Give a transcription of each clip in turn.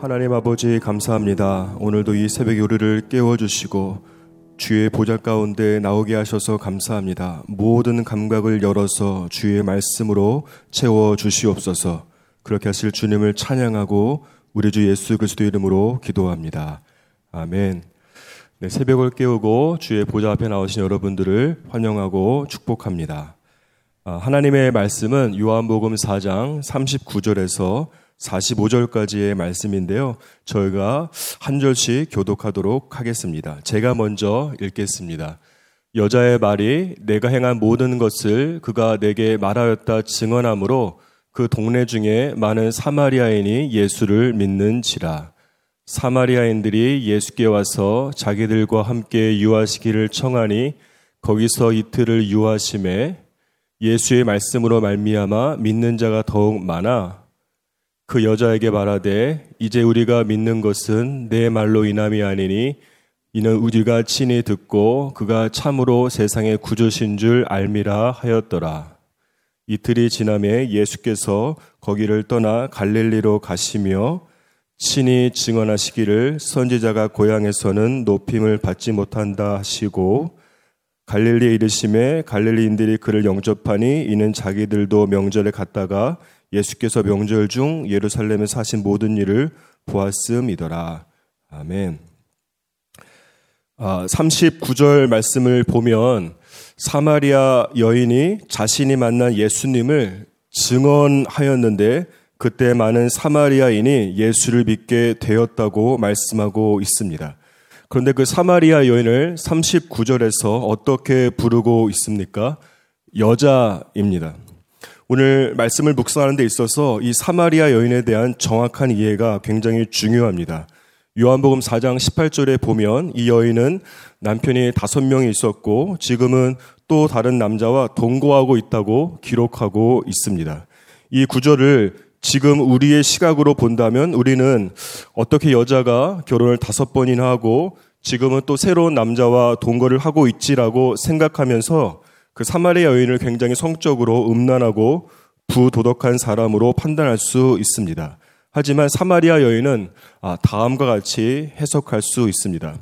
하나님 아버지 감사합니다. 오늘도 이 새벽 요리를 깨워주시고 주의 보좌 가운데 나오게 하셔서 감사합니다. 모든 감각을 열어서 주의 말씀으로 채워 주시옵소서. 그렇게 하실 주님을 찬양하고 우리 주 예수 그리스도 이름으로 기도합니다. 아멘. 네, 새벽을 깨우고 주의 보좌 앞에 나오신 여러분들을 환영하고 축복합니다. 아, 하나님의 말씀은 요한복음 4장 39절에서 45절까지의 말씀인데요. 저희가 한 절씩 교독하도록 하겠습니다. 제가 먼저 읽겠습니다. 여자의 말이 내가 행한 모든 것을 그가 내게 말하였다 증언하므로 그 동네 중에 많은 사마리아인이 예수를 믿는지라. 사마리아인들이 예수께 와서 자기들과 함께 유하시기를 청하니 거기서 이틀을 유하심에 예수의 말씀으로 말미암아 믿는 자가 더욱 많아 그 여자에게 말하되 이제 우리가 믿는 것은 내 말로 인함이 아니니 이는 우리가 친히 듣고 그가 참으로 세상의 구주신 줄 알미라 하였더라. 이틀이 지남에 예수께서 거기를 떠나 갈릴리로 가시며 친히 증언하시기를 선지자가 고향에서는 높임을 받지 못한다 하시고 갈릴리에 이르심에 갈릴리인들이 그를 영접하니 이는 자기들도 명절에 갔다가 예수께서 명절 중 예루살렘에서 하신 모든 일을 보았음이더라. 아멘. 아, 39절 말씀을 보면 사마리아 여인이 자신이 만난 예수님을 증언하였는데 그때 많은 사마리아인이 예수를 믿게 되었다고 말씀하고 있습니다. 그런데 그 사마리아 여인을 39절에서 어떻게 부르고 있습니까? 여자입니다. 오늘 말씀을 묵상하는 데 있어서 이 사마리아 여인에 대한 정확한 이해가 굉장히 중요합니다. 요한복음 4장 18절에 보면 이 여인은 남편이 다섯 명이 있었고 지금은 또 다른 남자와 동거하고 있다고 기록하고 있습니다. 이 구절을 지금 우리의 시각으로 본다면 우리는 어떻게 여자가 결혼을 다섯 번이나 하고 지금은 또 새로운 남자와 동거를 하고 있지라고 생각하면서 그 사마리아 여인을 굉장히 성적으로 음란하고 부도덕한 사람으로 판단할 수 있습니다. 하지만 사마리아 여인은 아, 다음과 같이 해석할 수 있습니다.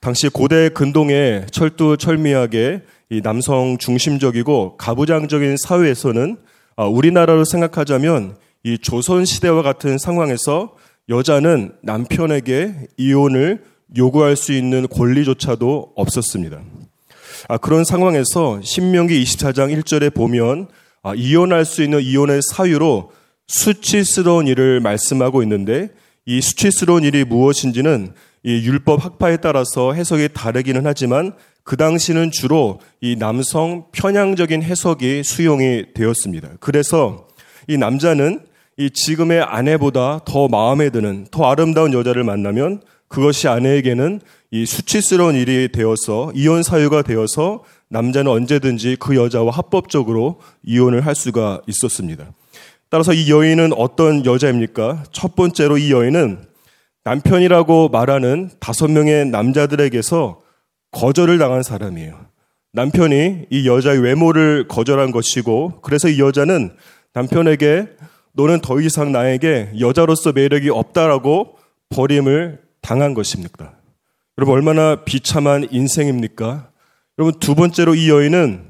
당시 고대 근동의 철두철미하게 이 남성 중심적이고 가부장적인 사회에서는 아, 우리나라로 생각하자면 이 조선 시대와 같은 상황에서 여자는 남편에게 이혼을 요구할 수 있는 권리조차도 없었습니다. 아, 그런 상황에서 신명기 24장 1절에 보면 아, 이혼할 수 있는 이혼의 사유로 수치스러운 일을 말씀하고 있는데 이 수치스러운 일이 무엇인지는 이 율법 학파에 따라서 해석이 다르기는 하지만 그 당시는 주로 이 남성 편향적인 해석이 수용이 되었습니다. 그래서 이 남자는 이 지금의 아내보다 더 마음에 드는 더 아름다운 여자를 만나면 그것이 아내에게는 이 수치스러운 일이 되어서 이혼 사유가 되어서 남자는 언제든지 그 여자와 합법적으로 이혼을 할 수가 있었습니다. 따라서 이 여인은 어떤 여자입니까? 첫 번째로 이 여인은 남편이라고 말하는 다섯 명의 남자들에게서 거절을 당한 사람이에요. 남편이 이 여자의 외모를 거절한 것이고, 그래서 이 여자는 남편에게 너는 더 이상 나에게 여자로서 매력이 없다라고 버림을 당한 것입니까? 여러분 얼마나 비참한 인생입니까? 여러분 두 번째로 이 여인은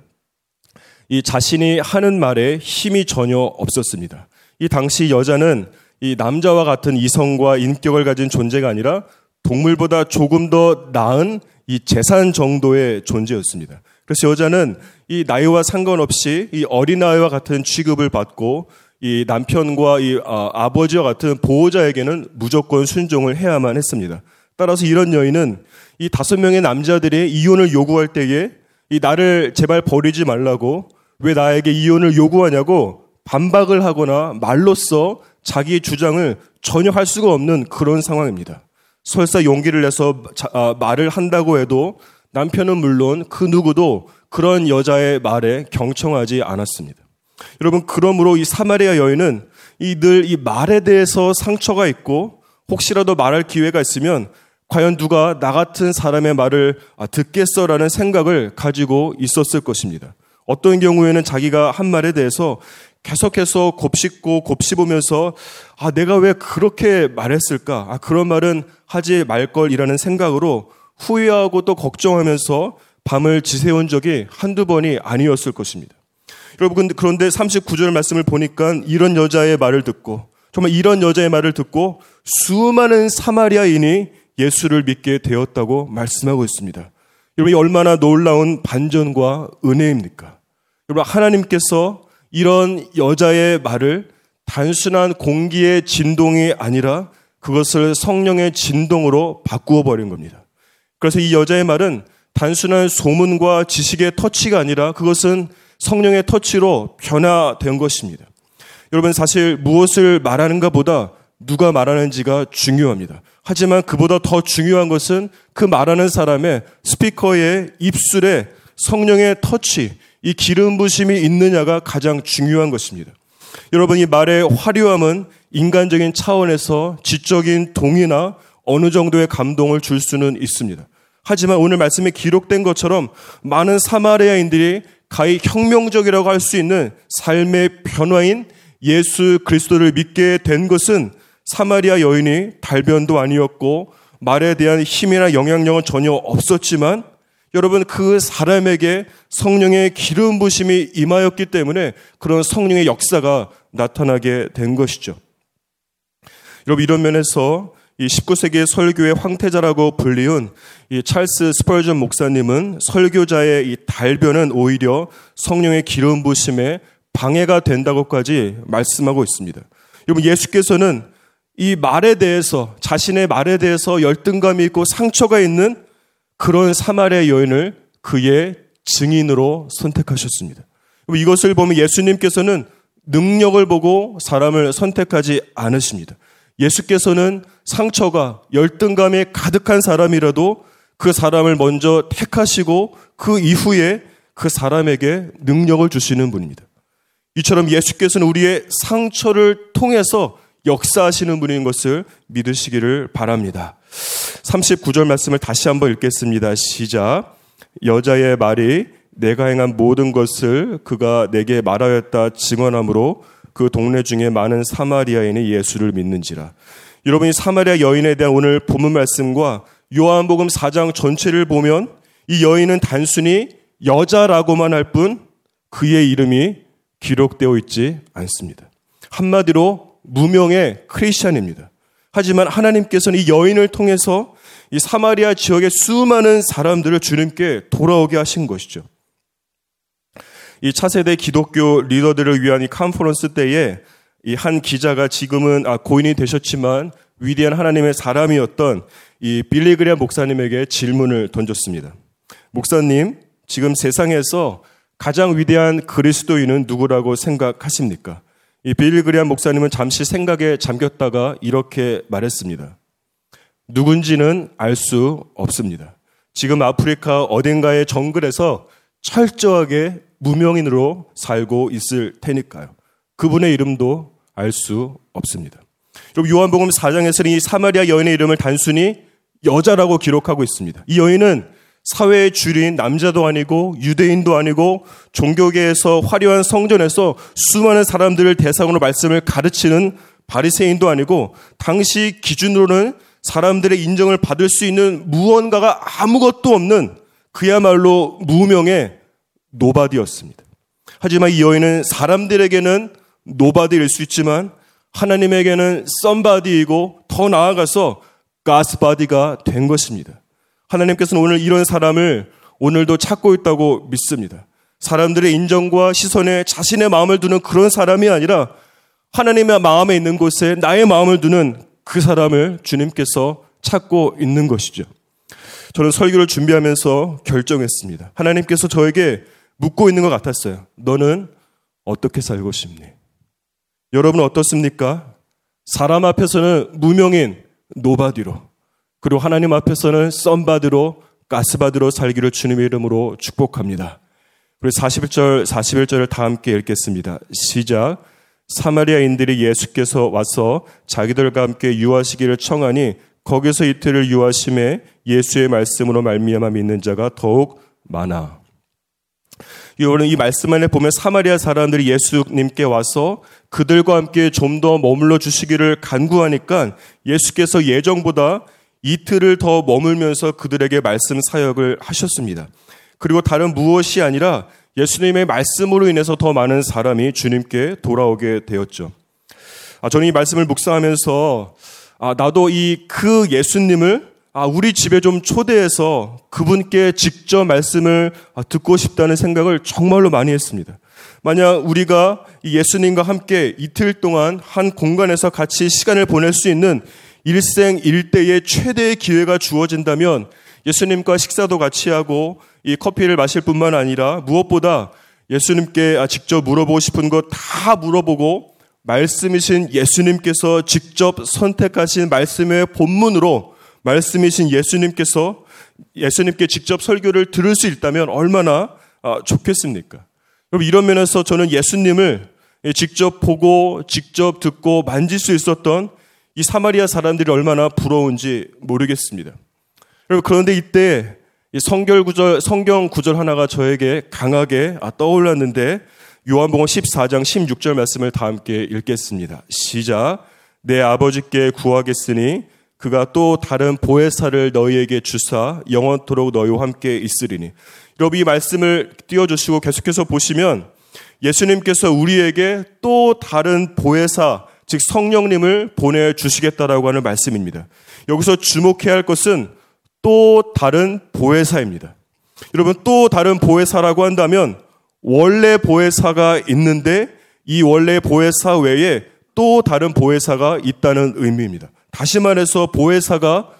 이 자신이 하는 말에 힘이 전혀 없었습니다. 이 당시 여자는 이 남자와 같은 이성과 인격을 가진 존재가 아니라 동물보다 조금 더 나은 이 재산 정도의 존재였습니다. 그래서 여자는 이 나이와 상관없이 이 어린아이와 같은 취급을 받고 이 남편과 이 아, 버지와 같은 보호자에게는 무조건 순종을 해야만 했습니다. 따라서 이런 여인은 이 다섯 명의 남자들이 이혼을 요구할 때에 이 나를 제발 버리지 말라고 왜 나에게 이혼을 요구하냐고 반박을 하거나 말로써 자기의 주장을 전혀 할 수가 없는 그런 상황입니다. 설사 용기를 내서 자, 아, 말을 한다고 해도 남편은 물론 그 누구도 그런 여자의 말에 경청하지 않았습니다. 여러분 그러므로 이 사마리아 여인은 이늘이 말에 대해서 상처가 있고 혹시라도 말할 기회가 있으면 과연 누가 나 같은 사람의 말을 아, 듣겠어라는 생각을 가지고 있었을 것입니다. 어떤 경우에는 자기가 한 말에 대해서 계속해서 곱씹고 곱씹으면서 아 내가 왜 그렇게 말했을까? 아 그런 말은 하지 말 걸이라는 생각으로 후회하고 또 걱정하면서 밤을 지새운 적이 한두 번이 아니었을 것입니다. 여러분 그런데 39절 말씀을 보니까 이런 여자의 말을 듣고 정말 이런 여자의 말을 듣고 수많은 사마리아인이 예수를 믿게 되었다고 말씀하고 있습니다. 여러분 얼마나 놀라운 반전과 은혜입니까? 여러분 하나님께서 이런 여자의 말을 단순한 공기의 진동이 아니라 그것을 성령의 진동으로 바꾸어 버린 겁니다. 그래서 이 여자의 말은 단순한 소문과 지식의 터치가 아니라 그것은 성령의 터치로 변화된 것입니다. 여러분 사실 무엇을 말하는가 보다 누가 말하는지가 중요합니다. 하지만 그보다 더 중요한 것은 그 말하는 사람의 스피커의 입술에 성령의 터치, 이 기름 부심이 있느냐가 가장 중요한 것입니다. 여러분 이 말의 화려함은 인간적인 차원에서 지적인 동의나 어느 정도의 감동을 줄 수는 있습니다. 하지만 오늘 말씀에 기록된 것처럼 많은 사마리아인들이 가히 혁명적이라고 할 수 있는 삶의 변화인 예수 그리스도를 믿게 된 것은 사마리아 여인이 달변도 아니었고 말에 대한 힘이나 영향력은 전혀 없었지만 여러분 그 사람에게 성령의 기름 부심이 임하였기 때문에 그런 성령의 역사가 나타나게 된 것이죠. 여러분 이런 면에서 이 19세기의 설교의 황태자라고 불리운 이 찰스 스펄전 목사님은 설교자의 이 달변은 오히려 성령의 기름 부심에 방해가 된다고까지 말씀하고 있습니다. 여러분 예수께서는 이 말에 대해서 자신의 말에 대해서 열등감이 있고 상처가 있는 그런 사마리아 여인을 그의 증인으로 선택하셨습니다. 이것을 보면 예수님께서는 능력을 보고 사람을 선택하지 않으십니다. 예수께서는 상처가 열등감에 가득한 사람이라도 그 사람을 먼저 택하시고 그 이후에 그 사람에게 능력을 주시는 분입니다. 이처럼 예수께서는 우리의 상처를 통해서 역사하시는 분인 것을 믿으시기를 바랍니다. 39절 말씀을 다시 한번 읽겠습니다. 시작. 여자의 말이 내가 행한 모든 것을 그가 내게 말하였다 증언함으로 그 동네 중에 많은 사마리아인이 예수를 믿는지라. 여러분이 사마리아 여인에 대한 오늘 본문 말씀과 요한복음 4장 전체를 보면 이 여인은 단순히 여자라고만 할 뿐 그의 이름이 기록되어 있지 않습니다. 한마디로 무명의 크리스천입니다. 하지만 하나님께서는 이 여인을 통해서 이 사마리아 지역의 수많은 사람들을 주님께 돌아오게 하신 것이죠. 이 차세대 기독교 리더들을 위한 이 컨퍼런스 때에 이 한 기자가 지금은 아, 고인이 되셨지만 위대한 하나님의 사람이었던 이 빌리그리안 목사님에게 질문을 던졌습니다. 목사님, 지금 세상에서 가장 위대한 그리스도인은 누구라고 생각하십니까? 이 빌리그리안 목사님은 잠시 생각에 잠겼다가 이렇게 말했습니다. 누군지는 알 수 없습니다. 지금 아프리카 어딘가의 정글에서 철저하게 무명인으로 살고 있을 테니까요. 그분의 이름도 알 수 없습니다. 그럼 요한복음 4장에서는 이 사마리아 여인의 이름을 단순히 여자라고 기록하고 있습니다. 이 여인은 사회의 주류인 남자도 아니고 유대인도 아니고 종교계에서 화려한 성전에서 수많은 사람들을 대상으로 말씀을 가르치는 바리새인도 아니고 당시 기준으로는 사람들의 인정을 받을 수 있는 무언가가 아무것도 없는 그야말로 무명의 nobody였습니다. 하지만 이 여인은 사람들에게는 nobody일 수 있지만 하나님에게는 somebody이고 더 나아가서 God's body가 된 것입니다. 하나님께서는 오늘 이런 사람을 오늘도 찾고 있다고 믿습니다. 사람들의 인정과 시선에 자신의 마음을 두는 그런 사람이 아니라 하나님의 마음에 있는 곳에 나의 마음을 두는 그 사람을 주님께서 찾고 있는 것이죠. 저는 설교를 준비하면서 결정했습니다. 하나님께서 저에게 묻고 있는 것 같았어요. 너는 어떻게 살고 싶니? 여러분은 어떻습니까? 사람 앞에서는 무명인 nobody로, 그리고 하나님 앞에서는 somebody로, God's body로 살기를 주님의 이름으로 축복합니다. 우리 41절, 41절을 다 함께 읽겠습니다. 시작. 사마리아인들이 예수께서 와서 자기들과 함께 유하시기를 청하니 거기서 이틀을 유하심에 예수의 말씀으로 말미암아 믿는 자가 더욱 많아. 여러분 이 말씀 안에 보면 사마리아 사람들이 예수님께 와서 그들과 함께 좀 더 머물러 주시기를 간구하니까 예수께서 예정보다 이틀을 더 머물면서 그들에게 말씀 사역을 하셨습니다. 그리고 다른 무엇이 아니라 예수님의 말씀으로 인해서 더 많은 사람이 주님께 돌아오게 되었죠. 아, 저는 이 말씀을 묵상하면서 아, 나도 이 그 예수님을 아, 우리 집에 좀 초대해서 그분께 직접 말씀을 아, 듣고 싶다는 생각을 정말로 많이 했습니다. 만약 우리가 예수님과 함께 이틀 동안 한 공간에서 같이 시간을 보낼 수 있는 일생 일대의 최대의 기회가 주어진다면 예수님과 식사도 같이 하고 이 커피를 마실 뿐만 아니라 무엇보다 예수님께 아, 직접 물어보고 싶은 것 다 물어보고 말씀이신 예수님께서 직접 선택하신 말씀의 본문으로 말씀이신 예수님께서 예수님께 직접 설교를 들을 수 있다면 얼마나 아, 좋겠습니까? 여러분 이런 면에서 저는 예수님을 직접 보고 직접 듣고 만질 수 있었던 이 사마리아 사람들이 얼마나 부러운지 모르겠습니다. 여러분 그런데 이때 성결 구절 성경 구절 하나가 저에게 강하게 아, 떠올랐는데 요한복음 14장 16절 말씀을 다 함께 읽겠습니다. 시작. 내 아버지께 구하겠으니 그가 또 다른 보혜사를 너희에게 주사 영원토록 너희와 함께 있으리니. 여러분 이 말씀을 띄워주시고 계속해서 보시면 예수님께서 우리에게 또 다른 보혜사, 즉 성령님을 보내주시겠다라고 하는 말씀입니다. 여기서 주목해야 할 것은 또 다른 보혜사입니다. 여러분 또 다른 보혜사라고 한다면 원래 보혜사가 있는데 이 원래 보혜사 외에 또 다른 보혜사가 있다는 의미입니다. 다시 말해서 보혜사가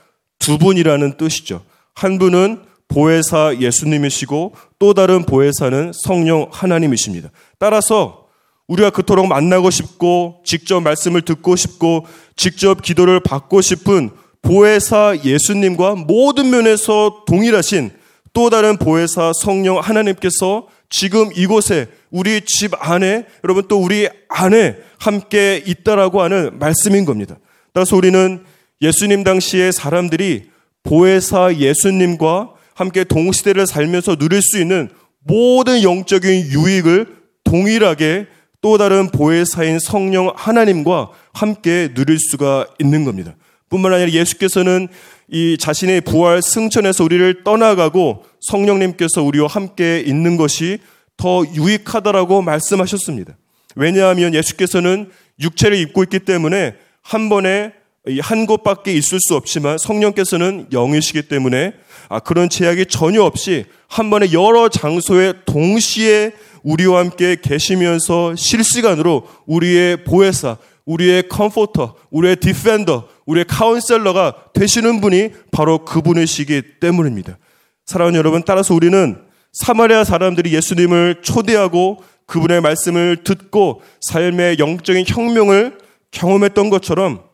두 분이라는 뜻이죠. 한 분은 보혜사 예수님이시고 또 다른 보혜사는 성령 하나님이십니다. 따라서 우리가 그토록 만나고 싶고 직접 말씀을 듣고 싶고 직접 기도를 받고 싶은 보혜사 예수님과 모든 면에서 동일하신 또 다른 보혜사 성령 하나님께서 지금 이곳에 우리 집 안에 여러분 또 우리 안에 함께 있다라고 하는 말씀인 겁니다. 따라서 우리는 예수님 당시의 사람들이 보혜사 예수님과 함께 동시대를 살면서 누릴 수 있는 모든 영적인 유익을 동일하게 또 다른 보혜사인 성령 하나님과 함께 누릴 수가 있는 겁니다. 뿐만 아니라 예수께서는 이 자신의 부활 승천에서 우리를 떠나가고 성령님께서 우리와 함께 있는 것이 더 유익하다라고 말씀하셨습니다. 왜냐하면 예수께서는 육체를 입고 있기 때문에 한 번에 한 곳밖에 있을 수 없지만 성령께서는 영이시기 때문에 아, 그런 제약이 전혀 없이 한 번에 여러 장소에 동시에 우리와 함께 계시면서 실시간으로 우리의 보혜사, 우리의 comforter, 우리의 defender, 우리의 counselor가 되시는 분이 바로 그분이시기 때문입니다. 사랑하는 여러분, 따라서 우리는 사마리아 사람들이 예수님을 초대하고 그분의 말씀을 듣고 삶의 영적인 혁명을 경험했던 것처럼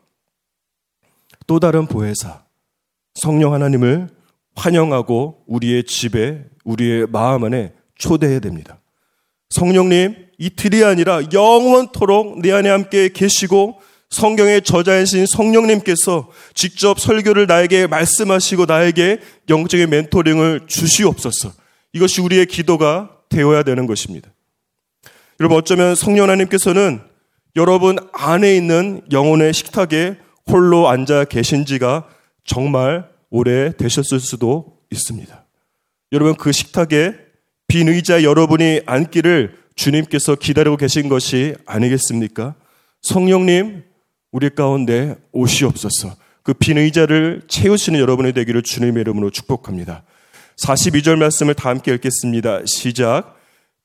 또 다른 보혜사, 성령 하나님을 환영하고 우리의 집에, 우리의 마음 안에 초대해야 됩니다. 성령님, 이틀이 아니라 영원토록 내 안에 함께 계시고 성경의 저자이신 성령님께서 직접 설교를 나에게 말씀하시고 나에게 영적인 멘토링을 주시옵소서. 이것이 우리의 기도가 되어야 되는 것입니다. 여러분 어쩌면 성령 하나님께서는 여러분 안에 있는 영혼의 식탁에 홀로 앉아 계신 지가 정말 오래 되셨을 수도 있습니다. 여러분 그 식탁에 빈 의자 여러분이 앉기를 주님께서 기다리고 계신 것이 아니겠습니까? 성령님 우리 가운데 오시옵소서. 그 빈 의자를 채우시는 여러분의 되기를 주님의 이름으로 축복합니다. 42절 말씀을 다 함께 읽겠습니다. 시작.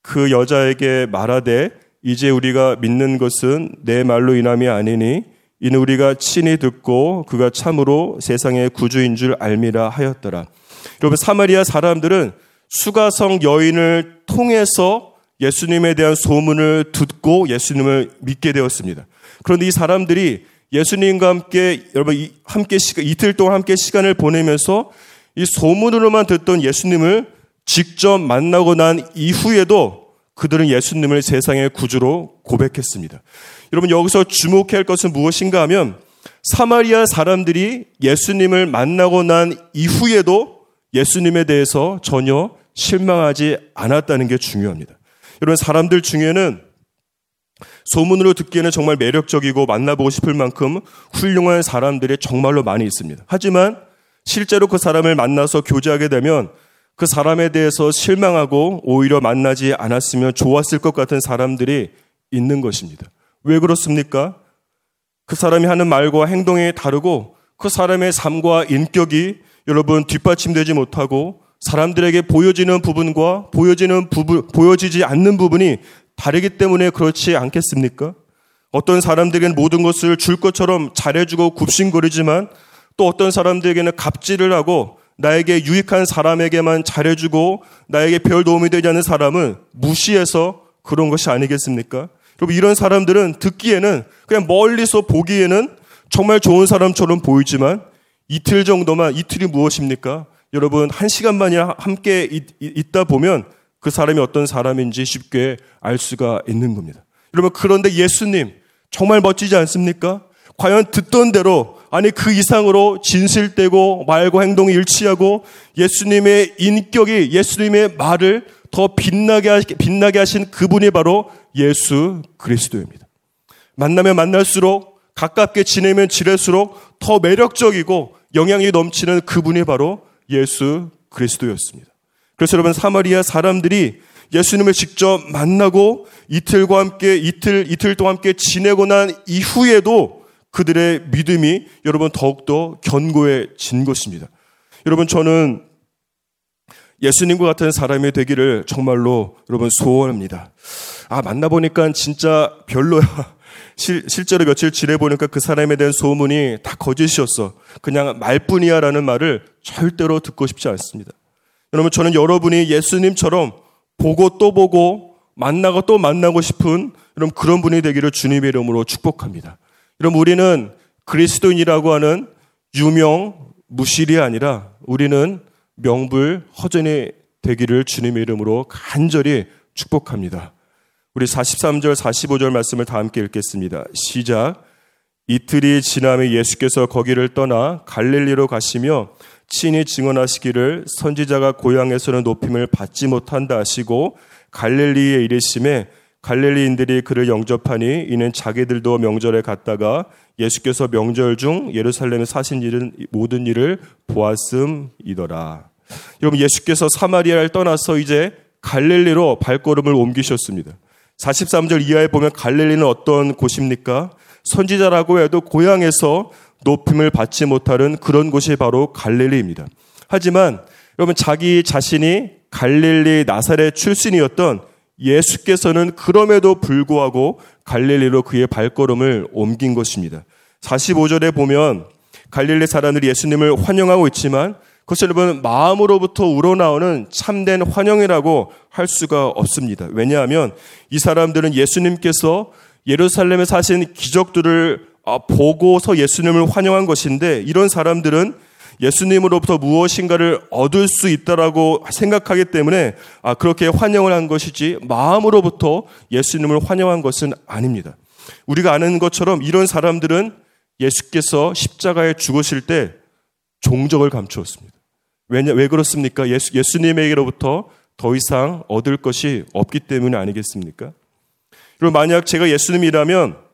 그 여자에게 말하되 이제 우리가 믿는 것은 내 말로 인함이 아니니 이는 우리가 친히 듣고 그가 참으로 세상의 구주인 줄 알미라 하였더라. 여러분 사마리아 사람들은 수가성 여인을 통해서 예수님에 대한 소문을 듣고 예수님을 믿게 되었습니다. 그런데 이 사람들이 예수님과 함께 여러분 함께 시간, 이틀 동안 함께 시간을 보내면서 이 소문으로만 듣던 예수님을 직접 만나고 난 이후에도 그들은 예수님을 세상의 구주로 고백했습니다. 여러분 여기서 주목해야 할 것은 무엇인가 하면 사마리아 사람들이 예수님을 만나고 난 이후에도 예수님에 대해서 전혀 실망하지 않았다는 게 중요합니다. 여러분 사람들 중에는 소문으로 듣기에는 정말 매력적이고 만나보고 싶을 만큼 훌륭한 사람들이 정말로 많이 있습니다. 하지만 실제로 그 사람을 만나서 교제하게 되면 그 사람에 대해서 실망하고 오히려 만나지 않았으면 좋았을 것 같은 사람들이 있는 것입니다. 왜 그렇습니까? 그 사람이 하는 말과 행동이 다르고 그 사람의 삶과 인격이 여러분 뒷받침되지 못하고 사람들에게 보여지는 부분과 보여지는 부분, 보여지지 않는 부분이 다르기 때문에 그렇지 않겠습니까? 어떤 사람들에게는 모든 것을 줄 것처럼 잘해주고 굽신거리지만 또 어떤 사람들에게는 갑질을 하고 나에게 유익한 사람에게만 잘해주고 나에게 별 도움이 되지 않는 사람은 무시해서 그런 것이 아니겠습니까? 여러분 이런 사람들은 듣기에는 그냥 멀리서 보기에는 정말 좋은 사람처럼 보이지만 이틀 정도만 이틀이 무엇입니까? 여러분 한 시간만이나 함께 있, 다 보면 그 사람이 어떤 사람인지 쉽게 알 수가 있는 겁니다. 여러분 그런데 예수님 정말 멋지지 않습니까? 과연 듣던 대로 아니 그 이상으로 진실되고 말과 행동이 일치하고 예수님의 인격이 예수님의 말을 더 빛나게 빛나게 하신 그분이 바로 예수 그리스도입니다. 만나면 만날수록 가깝게 지내면 지낼수록 더 매력적이고 영향이 넘치는 그분이 바로 예수 그리스도였습니다. 그래서 여러분 사마리아 사람들이 예수님을 직접 만나고 이틀과 함께 이틀 이틀 동안 함께 지내고 난 이후에도 그들의 믿음이 여러분 더욱더 견고해진 것입니다. 여러분 저는 예수님과 같은 사람이 되기를 정말로 여러분 소원합니다. 아 만나보니까 진짜 별로야. 실, 실제로 며칠 지내보니까 그 사람에 대한 소문이 다 거짓이었어. 그냥 말뿐이야 라는 말을 절대로 듣고 싶지 않습니다. 여러분, 저는 여러분이 예수님처럼 보고 또 보고 만나고 또 만나고 싶은 여러분 그런 분이 되기를 주님의 이름으로 축복합니다. 여러분, 우리는 그리스도인이라고 하는 유명, 무실이 아니라 우리는 명불, 허전이 되기를 주님의 이름으로 간절히 축복합니다. 우리 43절, 45절 말씀을 다 함께 읽겠습니다. 시작. 이틀이 지나면 예수께서 거기를 떠나 갈릴리로 가시며 친히 증언하시기를 선지자가 고향에서는 높임을 받지 못한다 하시고 갈릴리에 이르심에 갈릴리인들이 그를 영접하니 이는 자기들도 명절에 갔다가 예수께서 명절 중 예루살렘에 사신 일은 모든 일을 보았음이더라. 여러분 예수께서 사마리아를 떠나서 이제 갈릴리로 발걸음을 옮기셨습니다. 43절 이하에 보면 갈릴리는 어떤 곳입니까? 선지자라고 해도 고향에서 높임을 받지 못하는 그런 곳이 바로 갈릴리입니다. 하지만 여러분 자기 자신이 갈릴리 나사렛 출신이었던 예수께서는 그럼에도 불구하고 갈릴리로 그의 발걸음을 옮긴 것입니다. 45절에 보면 갈릴리 사람들이 예수님을 환영하고 있지만 그것을 여러분 마음으로부터 우러나오는 참된 환영이라고 할 수가 없습니다. 왜냐하면 이 사람들은 예수님께서 예루살렘에 사신 기적들을 아, 보고서 예수님을 환영한 것인데 이런 사람들은 예수님으로부터 무엇인가를 얻을 수 있다라고 생각하기 때문에 아, 그렇게 환영을 한 것이지 마음으로부터 예수님을 환영한 것은 아닙니다. 우리가 아는 것처럼 이런 사람들은 예수께서 십자가에 죽으실 때 종적을 감추었습니다. 왜냐, 왜 그렇습니까? 예수, 예수님에게로부터 더 이상 얻을 것이 없기 때문에 아니겠습니까? 그리고 만약 제가 예수님이라면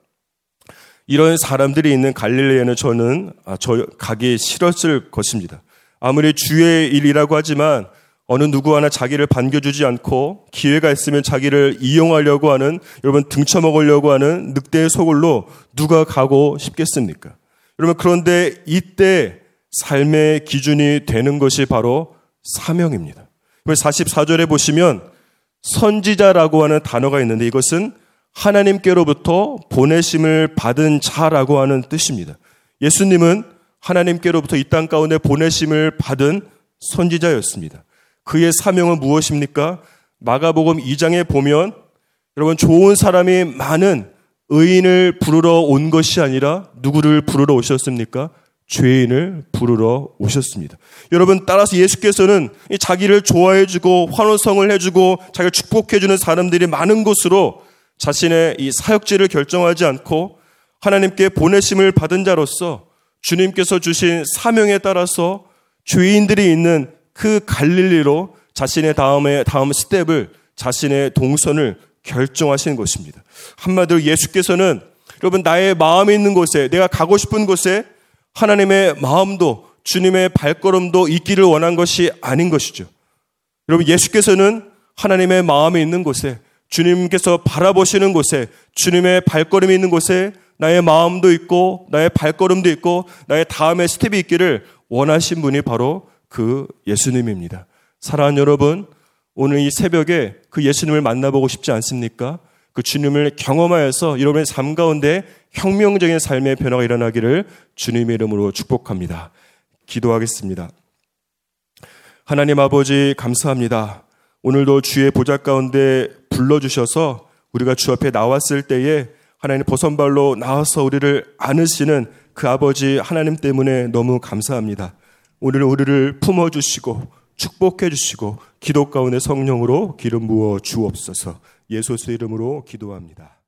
이런 사람들이 있는 갈릴레에는 저는 아, 저 가기 싫었을 것입니다. 아무리 주의 일이라고 하지만 어느 누구 하나 자기를 반겨주지 않고 기회가 있으면 자기를 이용하려고 하는 여러분 등쳐먹으려고 하는 늑대의 소굴로 누가 가고 싶겠습니까? 여러분 그런데 이때 삶의 기준이 되는 것이 바로 사명입니다. 44절에 보시면 선지자라고 하는 단어가 있는데 이것은 하나님께로부터 보내심을 받은 자라고 하는 뜻입니다. 예수님은 하나님께로부터 이 땅 가운데 보내심을 받은 선지자였습니다. 그의 사명은 무엇입니까? 마가복음 2장에 보면 여러분 좋은 사람이 많은 의인을 부르러 온 것이 아니라 누구를 부르러 오셨습니까? 죄인을 부르러 오셨습니다. 여러분 따라서 예수께서는 자기를 좋아해주고 환호성을 해주고 자기를 축복해주는 사람들이 많은 곳으로 자신의 이 사역지를 결정하지 않고 하나님께 보내심을 받은 자로서 주님께서 주신 사명에 따라서 죄인들이 있는 그 갈릴리로 자신의 다음에 다음 스텝을 자신의 동선을 결정하시는 것입니다. 한마디로 예수께서는 여러분 나의 마음이 있는 곳에 내가 가고 싶은 곳에 하나님의 마음도 주님의 발걸음도 있기를 원한 것이 아닌 것이죠. 여러분 예수께서는 하나님의 마음이 있는 곳에 주님께서 바라보시는 곳에 주님의 발걸음이 있는 곳에 나의 마음도 있고 나의 발걸음도 있고 나의 다음의 스텝이 있기를 원하신 분이 바로 그 예수님입니다. 사랑하는 여러분, 오늘 이 새벽에 그 예수님을 만나보고 싶지 않습니까? 그 주님을 경험하여서 여러분의 삶 가운데 혁명적인 삶의 변화가 일어나기를 주님의 이름으로 축복합니다. 기도하겠습니다. 하나님 아버지 감사합니다. 오늘도 주의 보좌 가운데 불러주셔서 우리가 주 앞에 나왔을 때에 하나님 보선발로 나와서 우리를 안으시는 그 아버지 하나님 때문에 너무 감사합니다. 오늘 우리를 품어주시고 축복해주시고 기도 가운데 성령으로 기름 부어 주옵소서 예수의 이름으로 기도합니다.